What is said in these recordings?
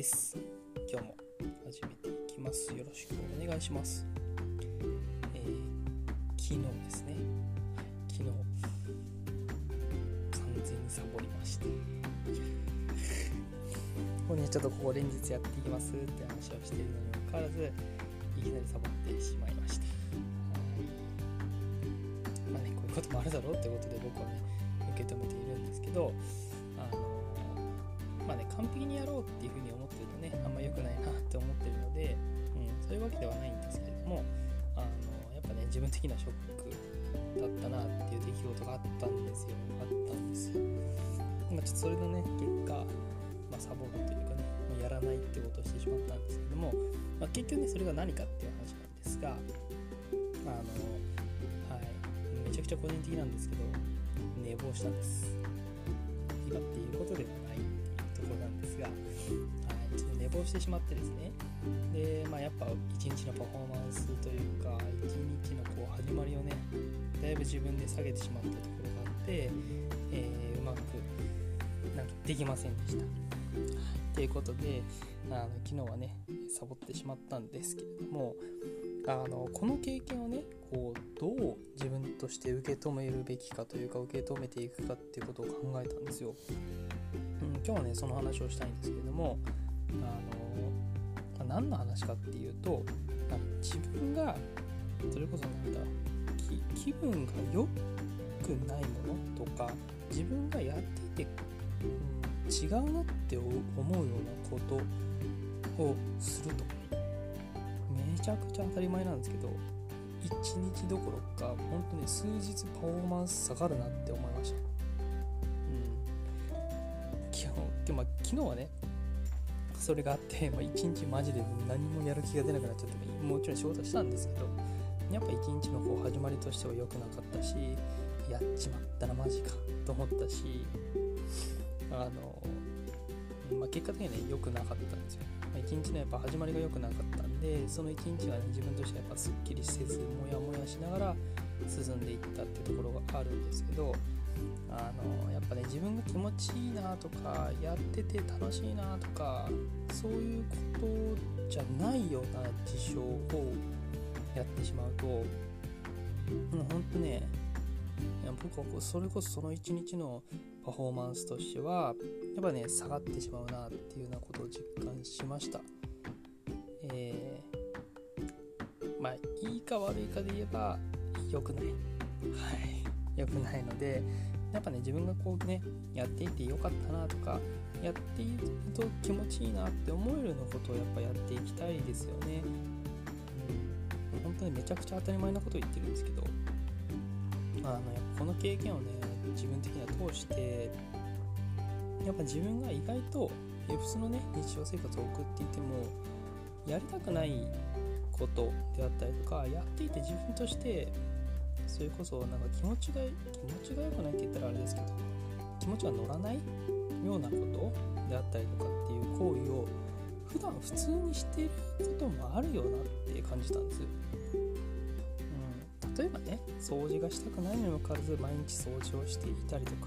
です。今日も始めていきます。よろしくお願いします、えー、昨日ですね。昨日完全にサボりまして。これねちょっとここ連日やっていきますって話をしているのにもかかわらずいきなりサボってしまいましたまあねこういうこともあるだろうってことで僕はね受け止めているんですけどまあね完璧にやろうっていうふうに思ってるとねあんま良くないなって思ってるので、うん、そういうわけではないんですけれどもあのやっぱね自分的なショックだったなっていう出来事があったんですよ。あったんですよ。まあちょっとそれのね結果、まあ、サボるというかねもうやらないってことをしてしまったんですけども、まあ、結局ねそれが何かっていう話なんですがあのはいめちゃくちゃ個人的なんですけど寝坊したんです。今っていうことではい、ちょっと寝坊してしまってですねで、まあ、やっぱ一日のパフォーマンスというか一日のこう始まりをねだいぶ自分で下げてしまったところがあって、えー、うまくなんかできませんでした。ということであの昨日はねサボってしまったんですけれどもあのこの経験をねこうどう自分として受け止めるべきかというか受け止めていくかっていうことを考えたんですよ。今日はねその話をしたいんですけれどもあの何の話かっていうと自分がそれこそなんだ気分が良くないものとか自分がやっていて、うん、違うなって思うようなことをすると。めちゃくちゃ当たり前なんですけど1日どころか本当に数日パフォーマンス下がるなって思いました。昨日はねそれがあって、まあ、1日マジで何もやる気が出なくなっちゃってもちろん仕事したんですけどやっぱ1日のこう始まりとしては良くなかったしやっちまったらマジかと思ったしあの、まあ、結果的にはね良くなかったんですよ、ま、1日のやっぱ始まりが良くなかったんでその1日はね自分としてはやっぱすっきりせずモヤモヤしながら進んでいったっていうところがあるんですけどあのやっぱね自分が気持ちいいなとかやってて楽しいなとかそういうことじゃないような事象をやってしまうともうほんとね僕はそれこそその一日のパフォーマンスとしてはやっぱね下がってしまうなっていうようなことを実感しました。えー、まあいいか悪いかで言えば良くない。はい。良くないのでやっぱね自分がこうねやっていてよかったなとかやっていると気持ちいいなって思えるようなことをやっぱやっていきたいですよね、うん、本当にめちゃくちゃ当たり前なことを言ってるんですけどあのやっぱこの経験をね自分的には通してやっぱ自分が意外と普通のね日常生活を送っていてもやりたくないことであったりとかやっていて自分としてそれこそなんか気持ちが気持ちが良くないって言ったらあれですけど気持ちが乗らないようなことであったりとかっていう行為を普段普通にしていることもあるよなって感じたんです、うん、例えばね掃除がしたくないにもかかわらず毎日掃除をしていたりとか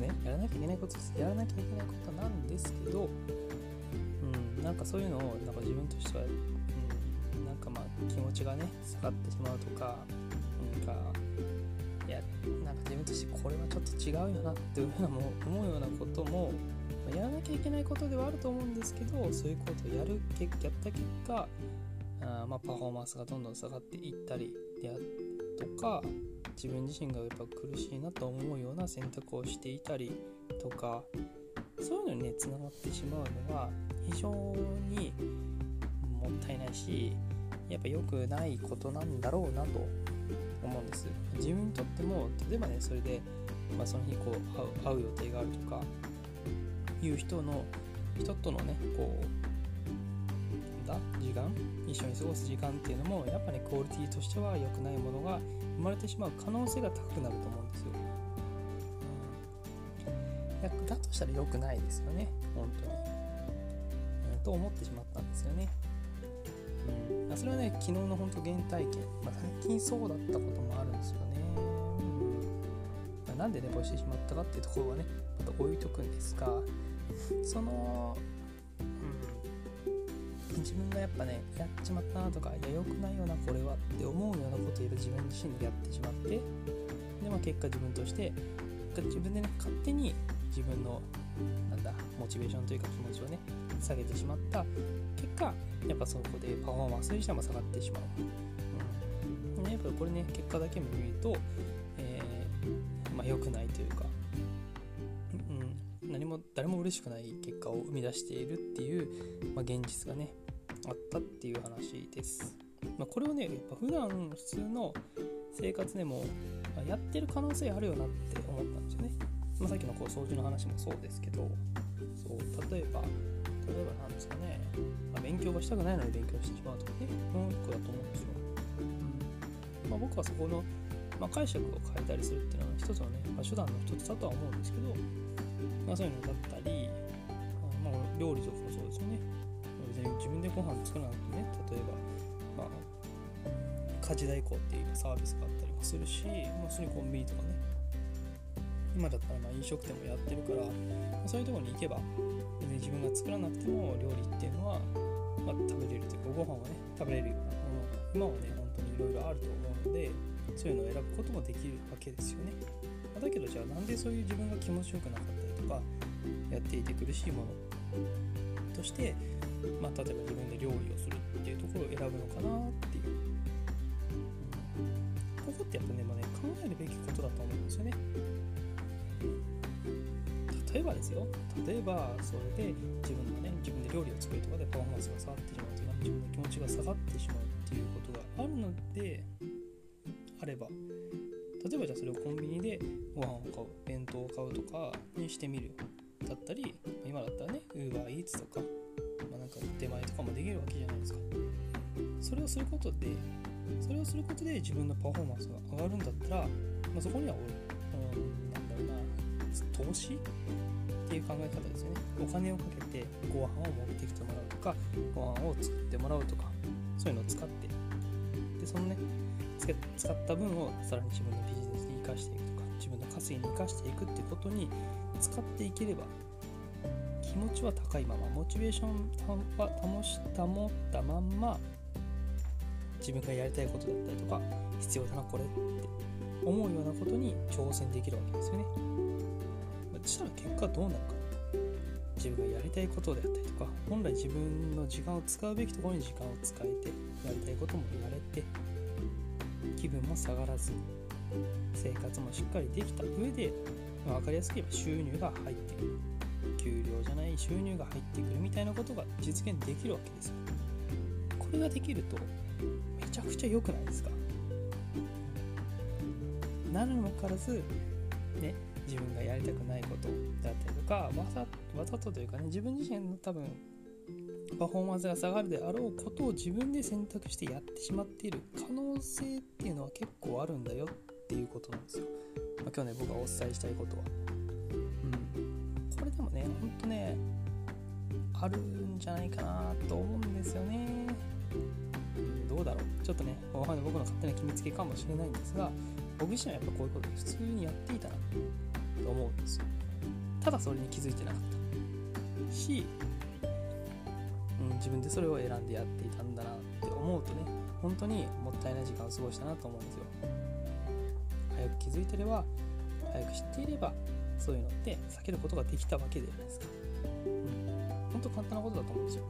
ねやらなきゃいけないことやらなきゃいけないことなんですけど、うん、なんかそういうのをなんか自分としては、うん、なんかまあ気持ちがね下がってしまうとかなんかいやなんか自分としてこれはちょっと違うよなっていうふうなも思うようなこともやらなきゃいけないことではあると思うんですけどそういうことをやるやった結果あまあ、パフォーマンスがどんどん下がっていったりであとか自分自身がやっぱ苦しいなと思うような選択をしていたりとかそういうのにねつながってしまうのは非常にもったいないしやっぱ良くないことなんだろうなとんです。自分にとっても例えばねそれで、まあ、その日こう会う予定があるとかいう人の人とのねこうだ時間一緒に過ごす時間っていうのもやっぱねクオリティとしては良くないものが生まれてしまう可能性が高くなると思うんですよ、うん、だとしたら良くないですよね本当に、うん、と思ってしまったんですよね、それはね昨日の本当原体験、まあ、最近そうだったこともあるんですよね、うんまあ、なんで寝坊してしまったかっていうところはねまた置いとくんですがその、うん、自分がやっぱねやっちまったなとかいや良くないよなこれはって思うようなことを自分自身でやってしまってで、まあ、結果自分として自分でね勝手に自分のなんだモチベーションというか気持ちをね下げてしまった。結果やっぱそこでパフォーマンス自体も下がってしまう、うん。ね、やっぱこれね結果だけ見ると、えー、まあ、良くないというか、うん、何も誰も嬉しくない結果を生み出しているっていう、まあ、現実がねあったっていう話です、まあ、これをねやっぱ普段普通の生活でもやってる可能性あるよなって思ったんですよね。まあ、さっきのこう掃除の話もそうですけどそう例えば例えば何ですかね、まあ、勉強がしたくないのに勉強してしまうとかねもう一個だと思うんですよ、うん。まあ、僕はそこの、まあ、解釈を変えたりするっていうのは一つのね、まあ、手段の一つだとは思うんですけど、まあ、そういうのだったり、まあ、料理とかもそうですよね。自分でご飯作らなくてね例えば、まあ、家事代行っていうサービスがあったりもするし、まあ、普通にコンビニとかね今だったらま飲食店もやってるから、まあ、そういうところに行けば別に自分が作らなくても料理っていうのは、まあ、食べれるというかご飯はね食べれるようなものが今はね本当にいろいろあると思うのでそういうのを選ぶこともできるわけですよね、まあ、だけどじゃあなんでそういう自分が気持ちよくなかったりとかやっていて苦しいものとして、ま、例えば自分で料理をするっていうところを選ぶのかなっていう、ここってやっぱね,、まあね、考えるべきことだと思うんですよね。ばですよ。例えばそれで自分のね自分で料理を作るとかでパフォーマンスが下がってしまうとか自分の気持ちが下がってしまうっていうことがあるのであれば。例えばじゃあそれをコンビニでご飯を買う弁当を買うとかにしてみるだったり今だったらね UberEats とか、まあ、なんか出前とかもできるわけじゃないですか。それをすることでそれをすることで自分のパフォーマンスが上がるんだったら、まあ、そこには、うん、なんだろうな投資？っていう考え方ですよね。お金をかけてご飯を持ってきてもらうとかご飯を作ってもらうとかそういうのを使って。でそのね使った分をさらに自分のビジネスに生かしていくとか自分の稼ぎに生かしていくってことに使っていければ気持ちは高いままモチベーションは保し保ったまんま自分がやりたいことだったりとか必要だなこれって思うようなことに挑戦できるわけですよね。したら結果どうなるか自分がやりたいことであったりとか本来自分の時間を使うべきところに時間を使えてやりたいこともやれて気分も下がらず生活もしっかりできた上で、ま、分かりやすく言えば収入が入ってくる。給料じゃない収入が入ってくるみたいなことが実現できるわけですよ。これができるとめちゃくちゃ良くないですか。なるのからずね自分がやりたくないことだったりとかわざわざとというかね自分自身の多分パフォーマンスが下がるであろうことを自分で選択してやってしまっている可能性っていうのは結構あるんだよっていうことなんですよ、まあ、今日ね僕がお伝えしたいことは。うん。これでもねほんとねあるんじゃないかなと思うんですよね。どうだろう。ちょっとね僕の勝手な決めつけかもしれないんですが僕自身はやっぱこういうこと普通にやっていたな。と思うんですよ。ただそれに気づいてなかったし、うん、自分でそれを選んでやっていたんだなって思うとね本当にもったいない時間を過ごしたなと思うんですよ。早く気づいてれば早く知っていればそういうのって避けることができたわけじゃないですか、うん、本当簡単なことだと思うんですよ。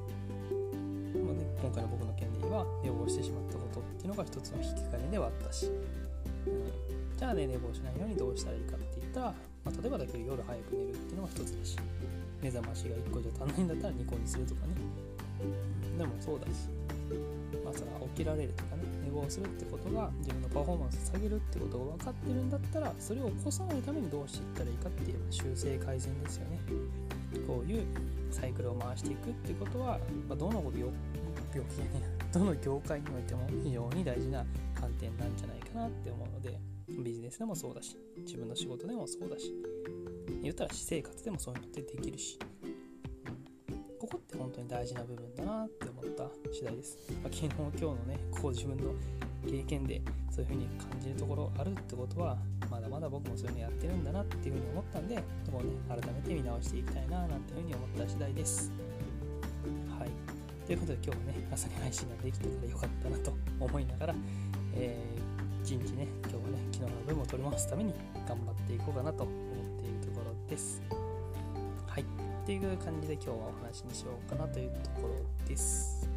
まあね、今回の僕の件で言えば寝坊してしまったことっていうのが一つの引き金ではあったし、うん、じゃあね寝坊しないようにどうしたらいいかって言ったらまあ、例えばだけど夜早く寝るっていうのが一つだし目覚ましが1個じゃ足んないんだったら2個にするとかね、でもそうだし朝起きられるとかね寝坊するってことが自分のパフォーマンスを下げるってことが分かってるんだったらそれを起こさないためにどうしていったらいいかっていう修正改善ですよね。こういうサイクルを回していくってことは、まあ、どの病気やねどの業界においても非常に大事な観点なんじゃないかなって思うので。ビジネスでもそうだし自分の仕事でもそうだし言ったら私生活でもそういうのってできるし、ここって本当に大事な部分だなって思った次第です、まあ、昨日今日のねこう自分の経験でそういう風に感じるところあるってことはまだまだ僕もそういうのやってるんだなっていう風に思ったんでここをね改めて見直していきたいななんていう風に思った次第です。はい。ということで今日もね、朝に配信ができたからよかったなと思いながら、えー、一日ね、の分も取り回すために頑張っていこうかなと思っているところです。はい。っていう感じで今日はお話にしようかなというところです。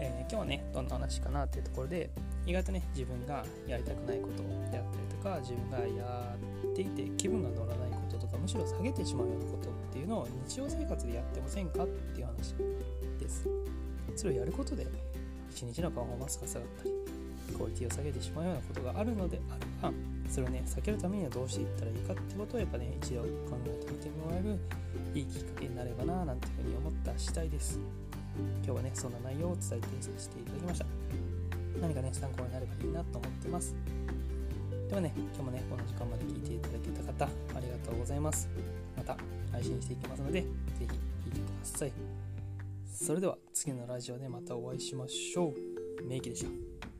えー、今日はね、どんな話かなっていうところで、意外とね、自分がやりたくないことであったりとか、自分がやっていて気分が乗らないこととか、むしろ下げてしまうようなことっていうのを日常生活でやってませんかっていう話ですそれをやることで一日のパフォーマンスが下がったりクオリティを下げてしまうようなことがあるのであればそれをね避けるためにはどうしていったらいいかってことをやっぱね一度考えてみてもらえるいいきっかけになればななんていうふうに思った次第です。今日はねそんな内容を伝えてさせていただきました。何かね参考になればいいなと思ってます。ではね今日もねこの時間まで聞いていただけた方ありがとうございます。また配信していきますのでぜひ聴いてください。それでは次のラジオでまたお会いしましょう。メイキでした。